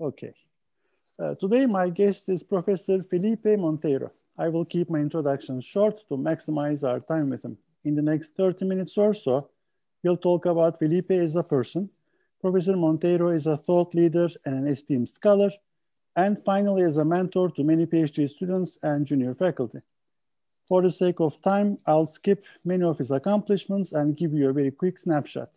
Okay. Uh, today, my guest is Professor Felipe Monteiro. I will keep my introduction short to maximize our time with him. In the next 30 minutes or so, we'll talk about Felipe as a person. Professor Monteiro is a thought leader and an esteemed scholar, and finally as a mentor to many PhD students and junior faculty. For the sake of time, I'll skip many of his accomplishments and give you a very quick snapshot.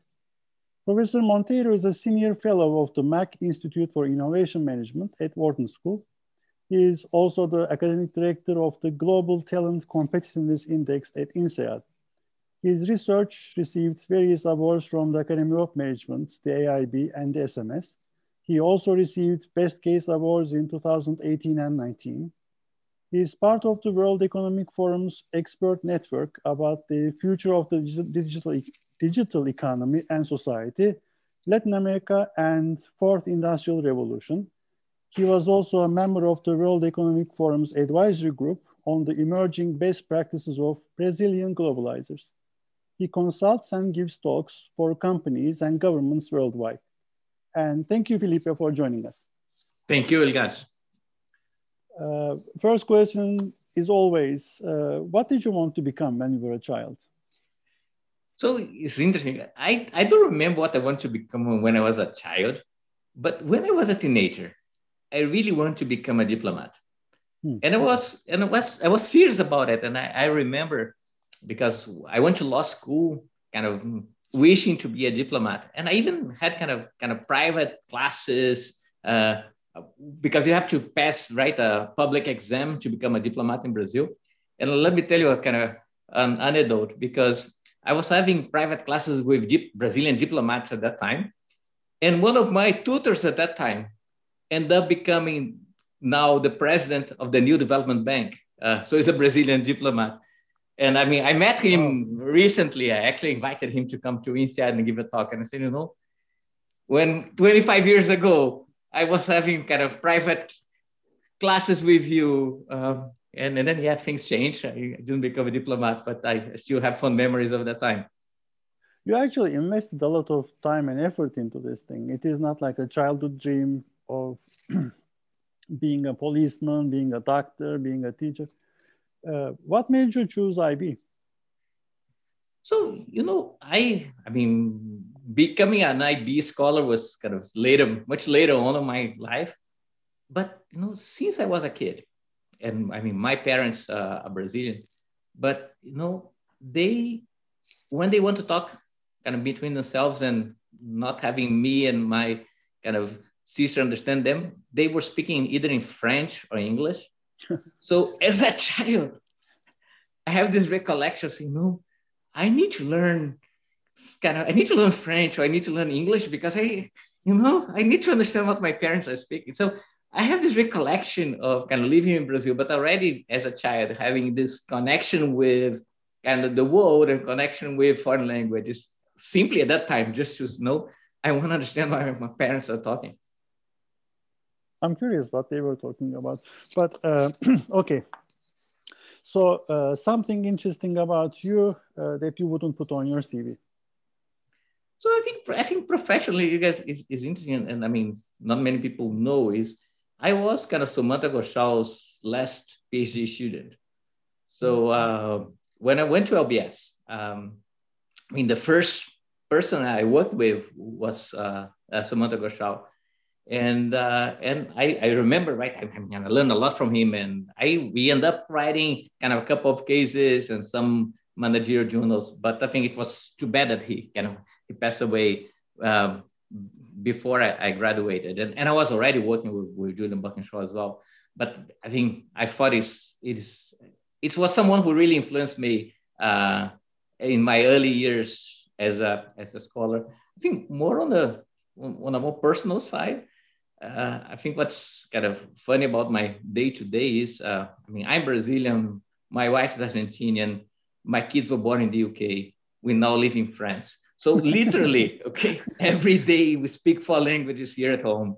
Professor Monteiro is a senior fellow of the Mack Institute for Innovation Management at Wharton School. He is also the academic director of the Global Talent Competitiveness Index at INSEAD. His research received various awards from the Academy of Management, the AIB, and the SMS. He also received Best Case Awards in 2018 and 19. He is part of the World Economic Forum's expert network about the future of the digital, digital economy and society, Latin America, and Fourth Industrial Revolution. He was also a member of the World Economic Forum's advisory group on the emerging best practices of Brazilian globalizers. He consults and gives talks for companies and governments worldwide. And thank you, Felipe, for joining us. Thank you, Ilgaz. Uh, first question is always, uh, what did you want to become when you were a child? So it's interesting. I, I don't remember what I want to become when I was a child, but when I was a teenager, I really wanted to become a diplomat. Hmm. And I was and I was I was serious about it. And I, I remember because I went to law school, kind of wishing to be a diplomat. And I even had kind of kind of private classes uh, because you have to pass right a public exam to become a diplomat in Brazil. And let me tell you a kind of an anecdote because I was having private classes with Brazilian diplomats at that time. And one of my tutors at that time ended up becoming now the president of the New Development Bank. Uh, so he's a Brazilian diplomat. And I mean, I met him recently. I actually invited him to come to INSEAD and give a talk. And I said, you know, when 25 years ago, I was having kind of private classes with you, um, and, and then yeah things changed. I didn't become a diplomat but i still have fond memories of that time. You actually invested a lot of time and effort into this thing. It is not like a childhood dream of being a policeman being a doctor being a teacher. Uh, what made you choose ib so you know i i mean becoming an ib scholar was kind of later much later on in my life. But you know since i was a kid and I mean, my parents uh, are Brazilian, but you know, they when they want to talk kind of between themselves and not having me and my kind of sister understand them, they were speaking either in French or English. so as a child, I have this recollection saying, no, I need to learn kind of I need to learn French or I need to learn English because I, you know, I need to understand what my parents are speaking. So I have this recollection of kind of living in Brazil, but already as a child having this connection with kind of the world and connection with foreign languages. Simply at that time, just to know, I want to understand what my parents are talking. I'm curious what they were talking about, but uh, okay. So uh, something interesting about you uh, that you wouldn't put on your CV. So I think I think professionally, Ilgaz is, is interesting, and I mean, not many people know is I was kind of Sumantra Ghoshal's last PhD student. So mm-hmm. uh, when I went to LBS, um, I mean, the first person I worked with was uh, Ghoshal. And uh, and I, I remember right I, I, mean, I learned a lot from him and I we end up writing kind of a couple of cases and some managerial journals but I think it was too bad that he kind of he passed away um, before I, I, graduated, and, and I was already working with, with Julian Birkinshaw as well. But I think I thought it's it's it was someone who really influenced me uh, in my early years as a as a scholar. I think more on the on a more personal side. Uh, I think what's kind of funny about my day to day is, uh, I mean, I'm Brazilian, my wife is Argentinian, my kids were born in the UK, we now live in France. So literally, okay, every day we speak four languages here at home.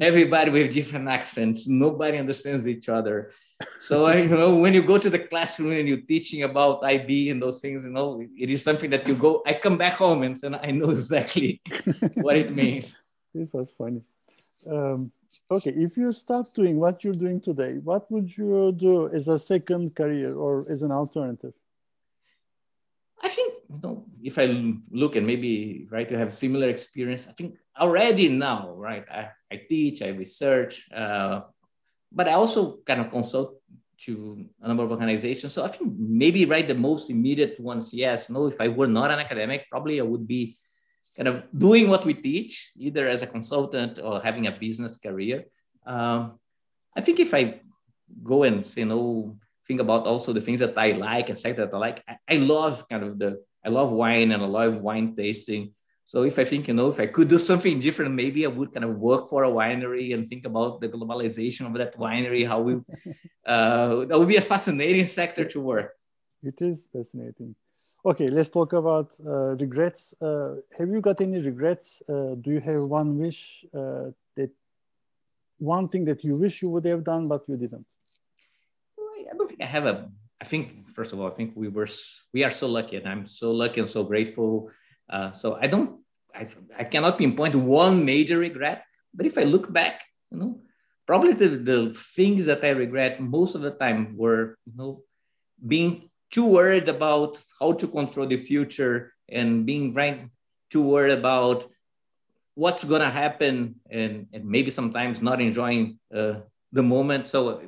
Everybody with different accents. Nobody understands each other. So you know, when you go to the classroom and you're teaching about IB and those things, you know, it is something that you go. I come back home and say, I know exactly what it means. This was funny. Um, okay, if you stop doing what you're doing today, what would you do as a second career or as an alternative? I think you know, if I look and maybe right to have similar experience, I think already now, right? I, I teach, I research, uh, but I also kind of consult to a number of organizations. So I think maybe right the most immediate ones, yes. No, if I were not an academic, probably I would be kind of doing what we teach, either as a consultant or having a business career. Um, I think if I go and say no, think about also the things that I like and sector that I like. I, I love kind of the I love wine and I love wine tasting. So if I think, you know, if I could do something different, maybe I would kind of work for a winery and think about the globalization of that winery, how we, uh, that would be a fascinating sector to work. It is fascinating. Okay, let's talk about uh, regrets. Uh, have you got any regrets? Uh, do you have one wish uh, that one thing that you wish you would have done, but you didn't? I don't think I have a, I think, first of all, I think we were, we are so lucky and I'm so lucky and so grateful uh, so I don't, I, I cannot pinpoint one major regret. But if I look back, you know, probably the, the things that I regret most of the time were, you know, being too worried about how to control the future and being right too worried about what's going to happen and, and maybe sometimes not enjoying uh, the moment. So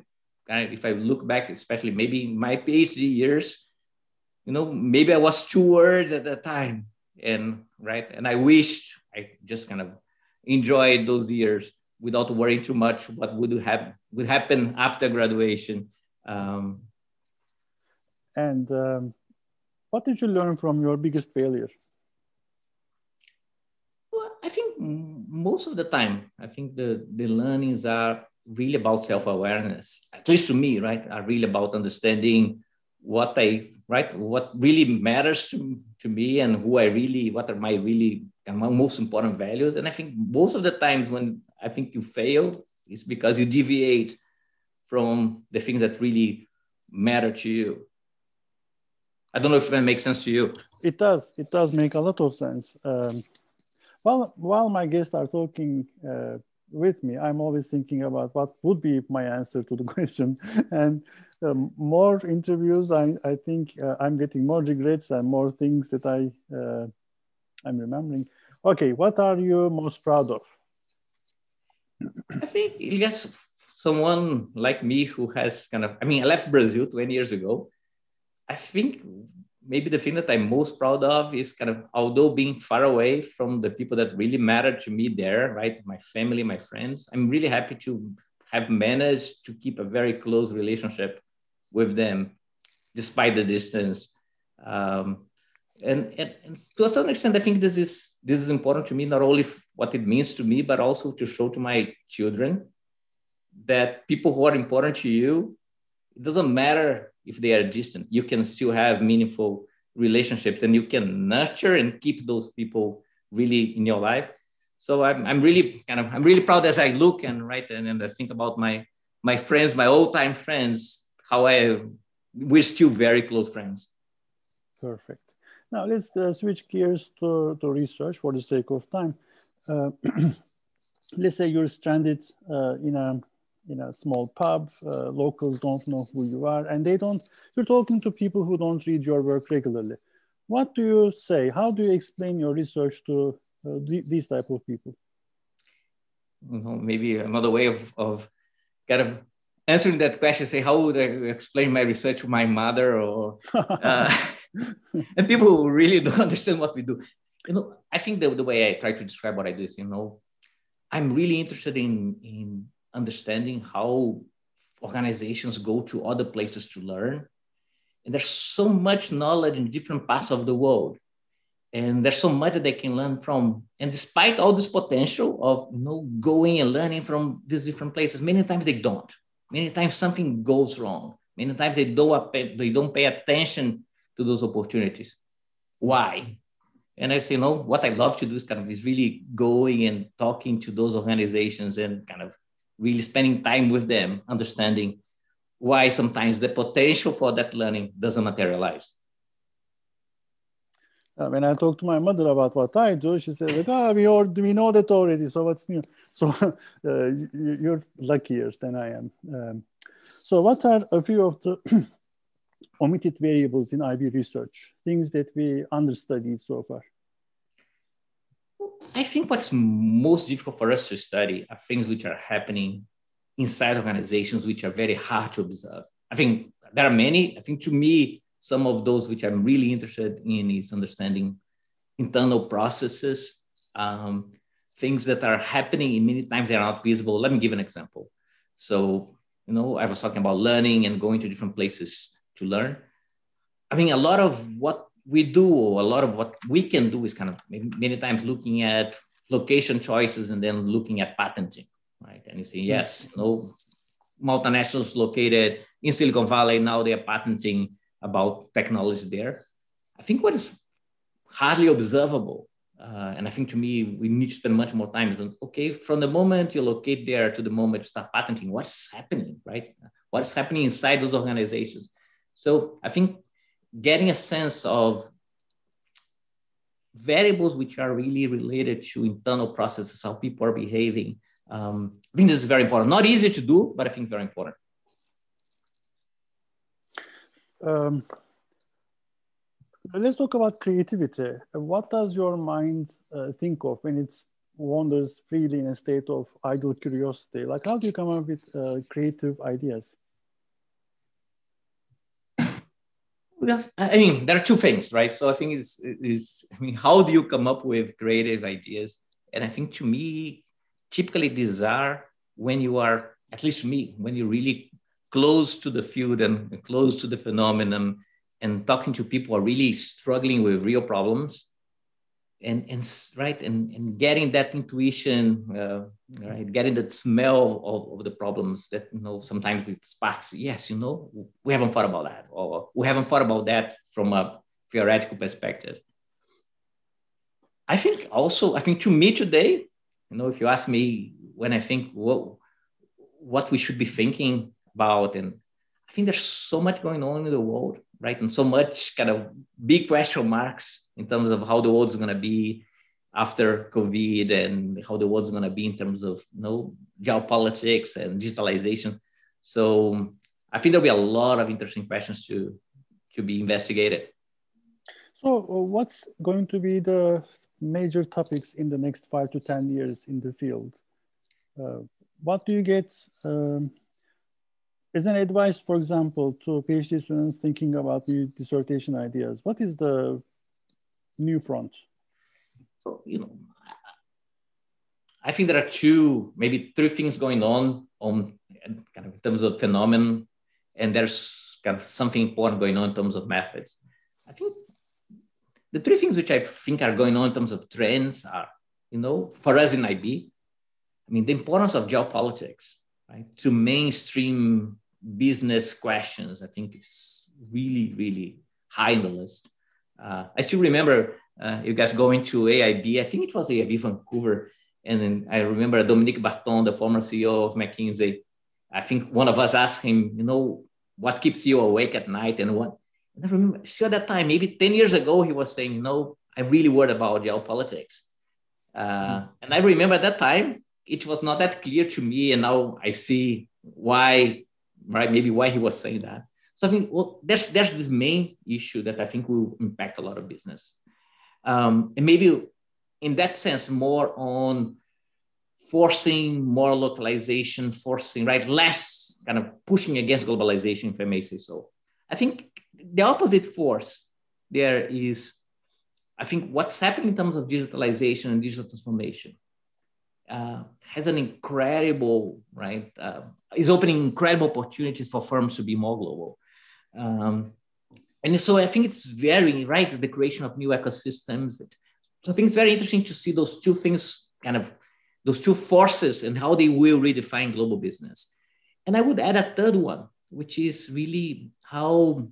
if I look back, especially maybe in my PhD years, you know, maybe I was too worried at the time. And right and i wished i just kind of enjoyed those years without worrying too much what would have would happen after graduation. Um, and um, what did you learn from your biggest failure? Well i think most of the time i think the the learnings are really about self-awareness at least to me right? Are really about understanding what i right? What really matters to, to me and who i really what are my really my most important values. And i think most of the times when i think you fail is because you deviate from the things that really matter to you. I don't know if that makes sense to you. It does. It does make a lot of sense. Um, while while my guests are talking uh, with me i'm always thinking about what would be my answer to the question and um, more interviews, I, I think uh, I'm getting more regrets and more things that I, uh, I'm remembering. Okay, what are you most proud of? I think yes, someone like me who has kind of, I mean, I left Brazil 20 years ago. I think maybe the thing that I'm most proud of is kind of, although being far away from the people that really matter to me there, right? My family, my friends, I'm really happy to have managed to keep a very close relationship with them despite the distance. Um, and, and, and, to a certain extent, I think this is this is important to me, not only what it means to me, but also to show to my children that people who are important to you, it doesn't matter if they are distant, you can still have meaningful relationships and you can nurture and keep those people really in your life. So I'm, I'm really kind of I'm really proud as I look and write and, and I think about my my friends, my old time friends how I we're still very close friends. Perfect. Now let's uh, switch gears to, to research for the sake of time. Uh, let's say you're stranded uh, in a in a small pub. Uh, locals don't know who you are, and they don't. You're talking to people who don't read your work regularly. What do you say? How do you explain your research to uh, th these type of people? maybe another way of, of kind of answering that question, say, how would I explain my research to my mother or, uh, and people who really don't understand what we do. You know, I think the, the way I try to describe what I do is, you know, I'm really interested in, in understanding how organizations go to other places to learn. And there's so much knowledge in different parts of the world. And there's so much that they can learn from. And despite all this potential of you know, going and learning from these different places, many times they don't. Many times something goes wrong. Many times they don't, they don't pay attention to those opportunities. Why? And I say, you know, what I love to do is kind of is really going and talking to those organizations and kind of really spending time with them, understanding why sometimes the potential for that learning doesn't materialize. When I talk to my mother about what I do, she says, like, oh, we, all, we know that already, so what's new? So uh, you're luckier than I am. Um, so what are a few of the omitted variables in IB research, things that we understudied so far? I think what's most difficult for us to study are things which are happening inside organizations which are very hard to observe. I think there are many. I think to me, some of those which I'm really interested in is understanding internal processes, um, things that are happening and many times they are not visible. Let me give an example. So, you know, I was talking about learning and going to different places to learn. I mean, a lot of what we do, a lot of what we can do is kind of many times looking at location choices and then looking at patenting, right? And you say, yes, you know, multinationals located in Silicon Valley, now they are patenting about technology there. I think what is hardly observable, uh, and I think to me, we need to spend much more time is okay, from the moment you locate there to the moment you start patenting, what's happening, right? What's happening inside those organizations? So I think getting a sense of variables which are really related to internal processes, how people are behaving. Um, I think this is very important. Not easy to do, but I think very important. Um, let's talk about creativity. What does your mind uh, think of when it wanders freely in a state of idle curiosity? Like, how do you come up with uh, creative ideas? Yes, I mean, there are two things, right? So I think is is I mean, how do you come up with creative ideas? And I think to me, typically these are when you are, at least me, when you're really close to the field and close to the phenomenon and talking to people who are really struggling with real problems and and right and, and getting that intuition uh, right getting that smell of, of, the problems that you know sometimes it sparks. Yes you know we haven't thought about that or we haven't thought about that from a theoretical perspective. I think also i think to me today you know if you ask me when i think what what we should be thinking about and i think there's so much going on in the world right? And so much kind of big question marks in terms of how the world is going to be after COVID and how the world is going to be in terms of you know geopolitics and digitalization. So I think there'll be a lot of interesting questions to to be investigated. So uh, what's going to be the major topics in the next five to ten years in the field? Uh, what do you get um, as an advice, for example, to PhD students thinking about new dissertation ideas, what is the new front? So, you know, I think there are two, maybe three things going on on kind of in terms of phenomenon, and there's kind of something important going on in terms of methods. I think the three things which I think are going on in terms of trends are, you know, for us in IB, I mean, the importance of geopolitics, right, to mainstream business questions. I think it's really, really high in the list. Uh, I still remember uh, Ilgaz going to AIB. I think it was AIB Vancouver. And then I remember Dominic Barton, the former CEO of McKinsey. I think one of us asked him, you know, what keeps you awake at night and what? And I remember, still at that time, maybe 10 years ago, he was saying, no, I'm really worried about geopolitics. Uh, mm-hmm. And I remember at that time, it was not that clear to me. And now I see why right? Maybe why he was saying that. So I think well, there's there's this main issue that I think will impact a lot of business, um, and maybe in that sense more on forcing more localization, forcing right less kind of pushing against globalization, if I may say so. I think the opposite force there is, I think what's happening in terms of digitalization and digital transformation uh, has an incredible right uh, is opening incredible opportunities for firms to be more global. Um, and so i think it's very right the creation of new ecosystems. So i think it's very interesting to see those two things kind of those two forces and how they will redefine global business. And i would add a third one which is really how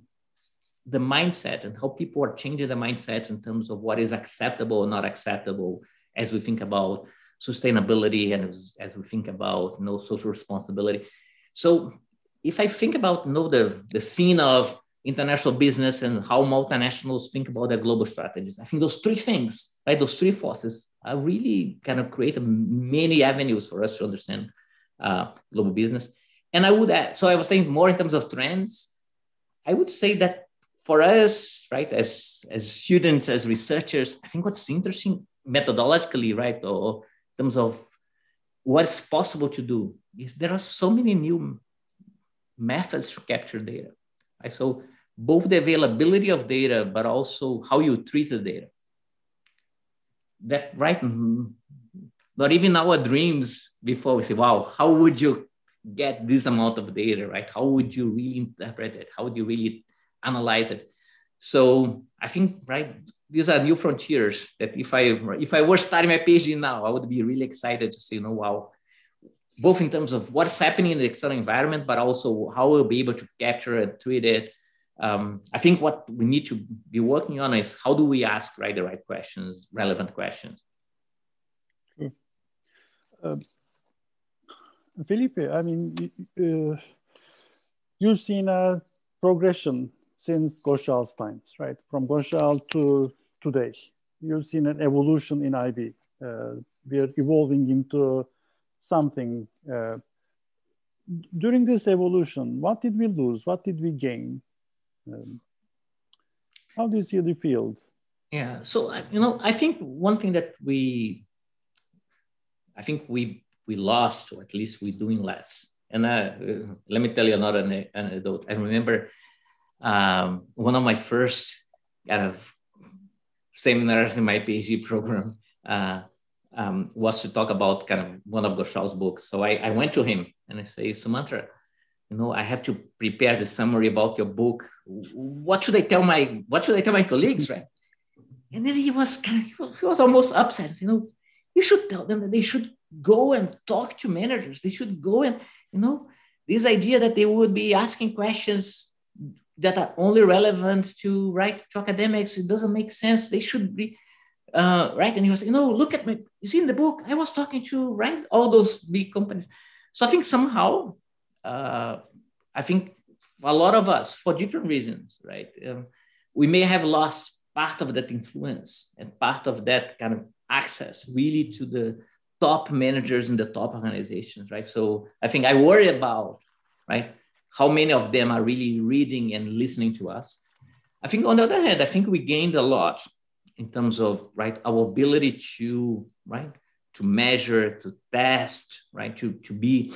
the mindset and how people are changing their mindsets in terms of what is acceptable or not acceptable as we think about sustainability and as, as we think about you know, social responsibility. So if I think about you know, the, the scene of international business and how multinationals think about their global strategies. I think those three things, right, those three forces are really kind of create many avenues for us to understand uh, global business. And I would add, so I was saying more in terms of trends. I would say that for us, right, as, as students, as researchers, I think what's interesting methodologically, right, or terms of what's possible to do is there are so many new methods to capture data. Right? So both the availability of data, but also how you treat the data. That right, mm-hmm. not even our dreams before we say, wow, how would you get this amount of data, right? How would you really interpret it? How would you really analyze it? So I think, right, these are new frontiers that if I if I were starting my PhD now, I would be really excited to see, you know, wow, both in terms of what's happening in the external environment, but also how we'll be able to capture and treat it. Um, I think what we need to be working on is how do we ask right the right questions, relevant questions. Um, Felipe, I mean, uh, you've seen a progression since Ghoshal's times, right? From Ghoshal to today. You've seen an evolution in IB. Uh, we are evolving into something. Uh, during this evolution, what did we lose? What did we gain? Um, how do you see the field? Yeah, so you know, I think one thing that we, I think we we lost, or at least we're doing less. And uh, let me tell you another anecdote. I remember um, one of my first kind of seminars in my PhD program uh, um, was to talk about kind of one of Ghoshal's books. So I, I went to him and I say, Sumantra, you know, I have to prepare the summary about your book. What should I tell my What should I tell my colleagues, right? And then he was kind of, he was almost upset. You know, you should tell them that they should go and talk to managers. They should go and you know this idea that they would be asking questions that are only relevant to right to academics. It doesn't make sense. They should be uh, right. And he was, you know, look at me. You see in the book, I was talking to right all those big companies. So I think somehow, uh, I think a lot of us, for different reasons, right, um, we may have lost part of that influence and part of that kind of access really to the top managers in the top organizations, right? So I think I worry about, right, how many of them are really reading and listening to us. I think on the other hand, I think we gained a lot in terms of right our ability to right to measure to test right to, to be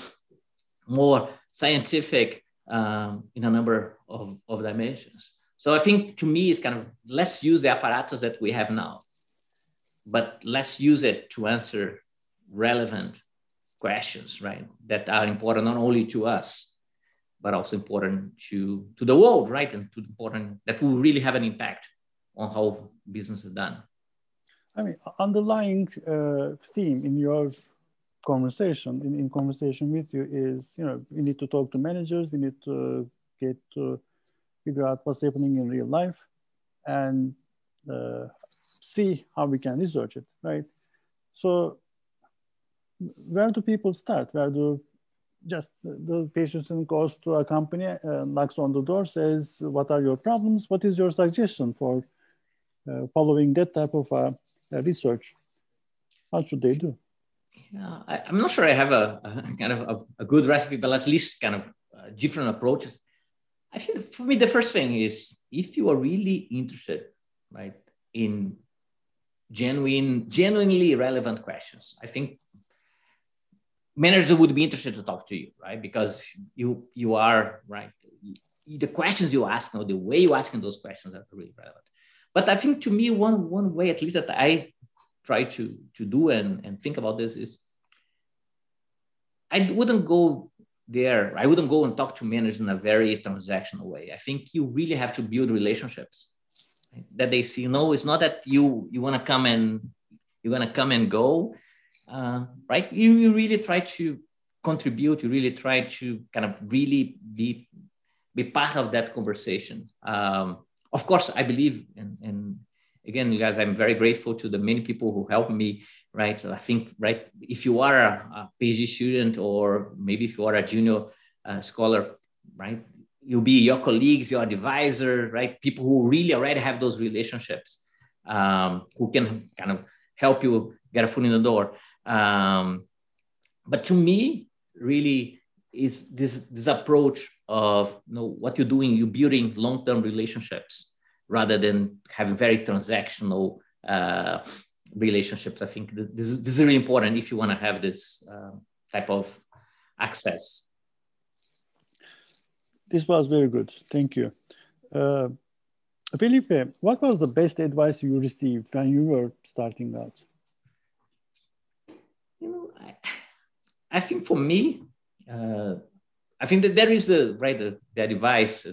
more scientific um, in a number of, of dimensions so i think to me it's kind of let's use the apparatus that we have now but let's use it to answer relevant questions right that are important not only to us but also important to to the world right and to important that will really have an impact on how business is done. I mean, underlying uh, theme in your conversation, in, in conversation with you is, you know, we need to talk to managers, we need to get to figure out what's happening in real life and uh, see how we can research it, right? So where do people start? Where do just the patient goes to a company, uh, knocks on the door, says, what are your problems? What is your suggestion for uh, following that type of uh, uh, research? How should they do? Yeah, I, am not sure I have a, a kind of a, a, good recipe, but at least kind of different approaches. I think for me, the first thing is if you are really interested, right, in genuine, genuinely relevant questions, I think managers would be interested to talk to you, right? Because you you are right. The questions you ask, or the way you asking those questions are really relevant. But I think to me, one, one way, at least that I try to, to do and, and think about this is I wouldn't go there. I wouldn't go and talk to managers in a very transactional way. I think you really have to build relationships that they see. No, it's not that you you want to come and you're to come and go, uh, right? You, you really try to contribute. You really try to kind of really be be part of that conversation. Um, of course, I believe, and, and again, Ilgaz, I'm very grateful to the many people who helped me, right? I think, right, if you are a, a PhD student or maybe if you are a junior uh, scholar, right, you'll be your colleagues, your advisor, right? People who really already have those relationships, um, who can kind of help you get a foot in the door. Um, but to me, really, is this this approach of you know what you're doing, you're building long-term relationships rather than having very transactional uh, relationships. I think this is, this is really important if you want to have this uh, type of access. This was very good. Thank you. Uh, Felipe, what was the best advice you received when you were starting out? I, think for me, uh, I think that there is the right the, the advice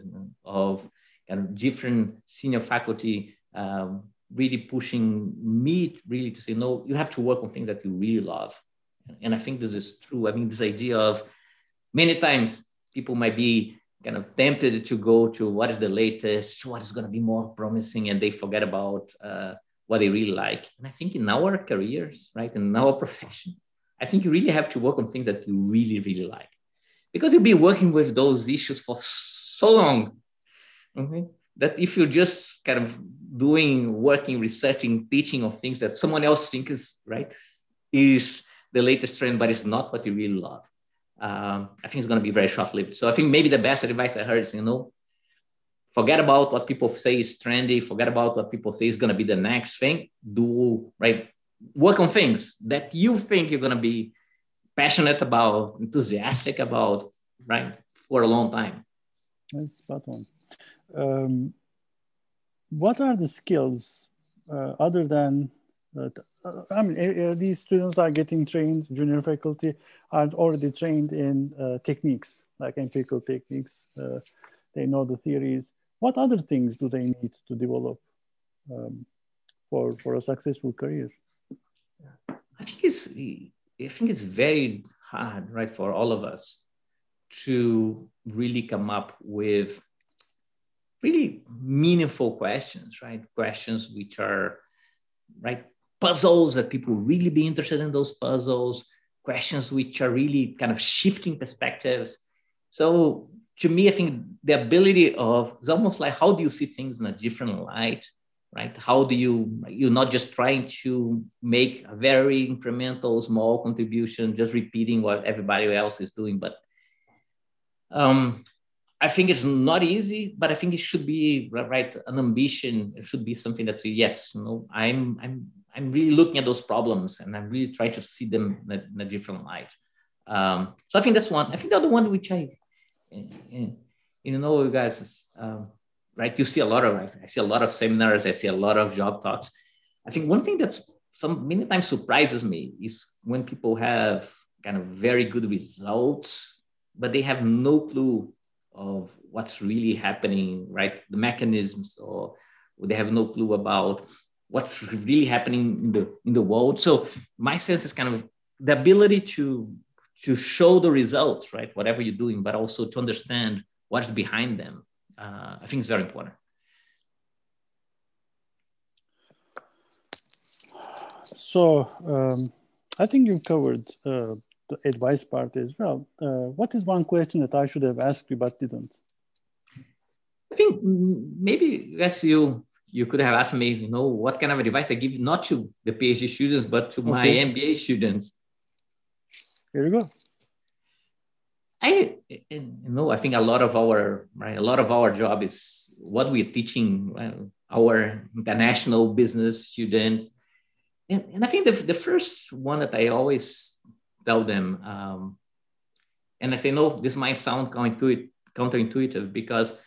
of kind of different senior faculty um, really pushing me really to say no you have to work on things that you really love. And i think this is true. I mean this idea of many times people might be kind of tempted to go to what is the latest what is going to be more promising and they forget about uh, what they really like. And i think in our careers right in our profession i think you really have to work on things that you really really like because you'll be working with those issues for so long okay? that if you're just kind of doing working researching teaching of things that someone else thinks is right is the latest trend but it's not what you really love um, i think it's going to be very short-lived so i think maybe the best advice i heard is you know forget about what people say is trendy forget about what people say is going to be the next thing do right work on things that you think you're going to be passionate about enthusiastic about right for a long time that's spot on um, what are the skills uh, other than uh, I mean, uh, these students are getting trained, junior faculty are already trained in uh, techniques, like empirical techniques. Uh, they know the theories. What other things do they need to develop um, for, for a successful career? I think it's, I think it's very hard, right, for all of us to really come up with really meaningful questions, right? Questions which are right puzzles that people really be interested in those puzzles, questions which are really kind of shifting perspectives. So to me, I think the ability of it's almost like how do you see things in a different light, right? How do you you're not just trying to make a very incremental, small contribution, just repeating what everybody else is doing, but um, I think it's not easy, but I think it should be right an ambition. It should be something that yes, you know, I'm I'm I'm really looking at those problems and I'm really trying to see them in a, in a different light. Um, so I think that's one. I think the other one which I, you know, Ilgaz, um, right? You see a lot of I see a lot of seminars. I see a lot of job talks. I think one thing that's some many times surprises me is when people have kind of very good results, but they have no clue of what's really happening, right? The mechanisms, or they have no clue about what's really happening in the in the world. So my sense is kind of the ability to to show the results, right? Whatever you're doing, but also to understand what's behind them. Uh, I think it's very important. So um, I think you covered uh, the advice part as well. Uh, what is one question that I should have asked you but didn't? I think maybe yes, you you could have asked me, you know, what kind of advice I give not to the PhD students but to okay. my MBA students. Here you go. I you know I think a lot of our right a lot of our job is what we're teaching our international business students, and, and I think the the first one that I always tell them. Um, and I say, no, this might sound counterintuitive because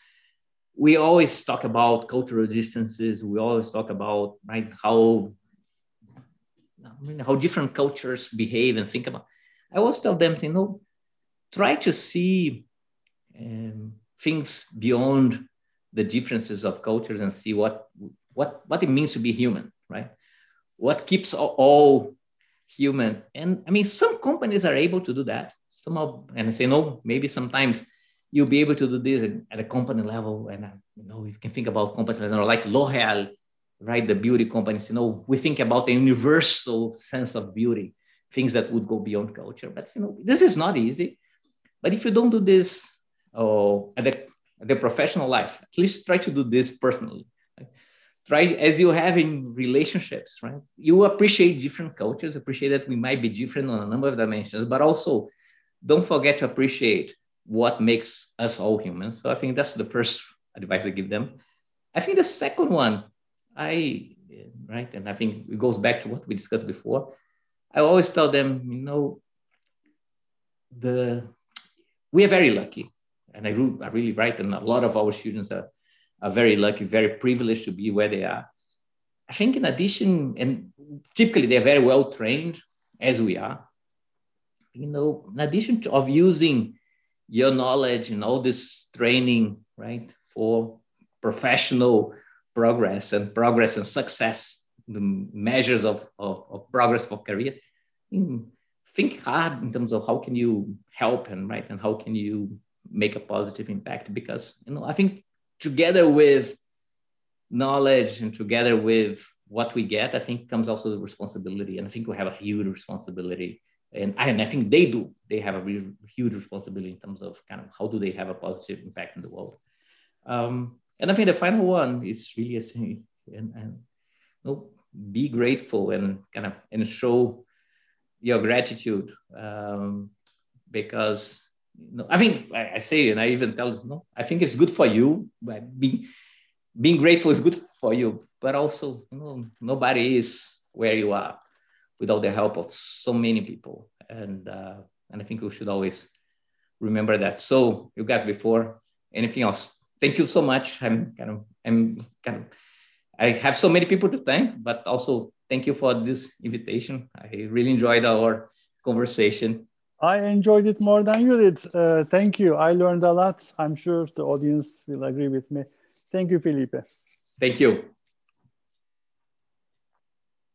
we always talk about cultural distances. We always talk about right how I mean, how different cultures behave and think about. I always tell them, you know, try to see um, things beyond the differences of cultures and see what what what it means to be human, right? What keeps all human. And I mean, some companies are able to do that. Some of, and I say, no, maybe sometimes you'll be able to do this at a company level. And, uh, you know, you can think about companies like L'Oreal, right? The beauty companies, you know, we think about the universal sense of beauty, things that would go beyond culture. But, you know, this is not easy. But if you don't do this oh, at, the, their professional life. At least try to do this personally. Right? Try as you have in relationships, right? You appreciate different cultures, appreciate that we might be different on a number of dimensions, but also don't forget to appreciate what makes us all human. So I think that's the first advice I give them. I think the second one, I right, and I think it goes back to what we discussed before. I always tell them, you know, the we are very lucky, and I, really right, and a lot of our students are are very lucky, very privileged to be where they are. I think in addition, and typically they're very well trained, as we are. You know, in addition to of using your knowledge and all this training, right, for professional progress and progress and success, the measures of, of, of progress for career. Think hard in terms of how can you help and right and how can you make a positive impact because you know I think together with knowledge and together with what we get, I think comes also the responsibility. And I think we have a huge responsibility. And, and I think they do. They have a huge responsibility in terms of kind of how do they have a positive impact in the world. Um, and I think the final one is really a and, and you know, be grateful and kind of and show your gratitude um, because you know, I think I, I, say and I even tell know, I think it's good for you, being being grateful is good for you, but also you know, nobody is where you are without the help of so many people, and uh, and I think we should always remember that. So Ilgaz, before anything else, thank you so much. I'm kind of I'm kind of I have so many people to thank, but also thank you for this invitation. I really enjoyed our conversation. I enjoyed it more than you did. Uh, thank you. I learned a lot. I'm sure the audience will agree with me. Thank you, Felipe. Thank you.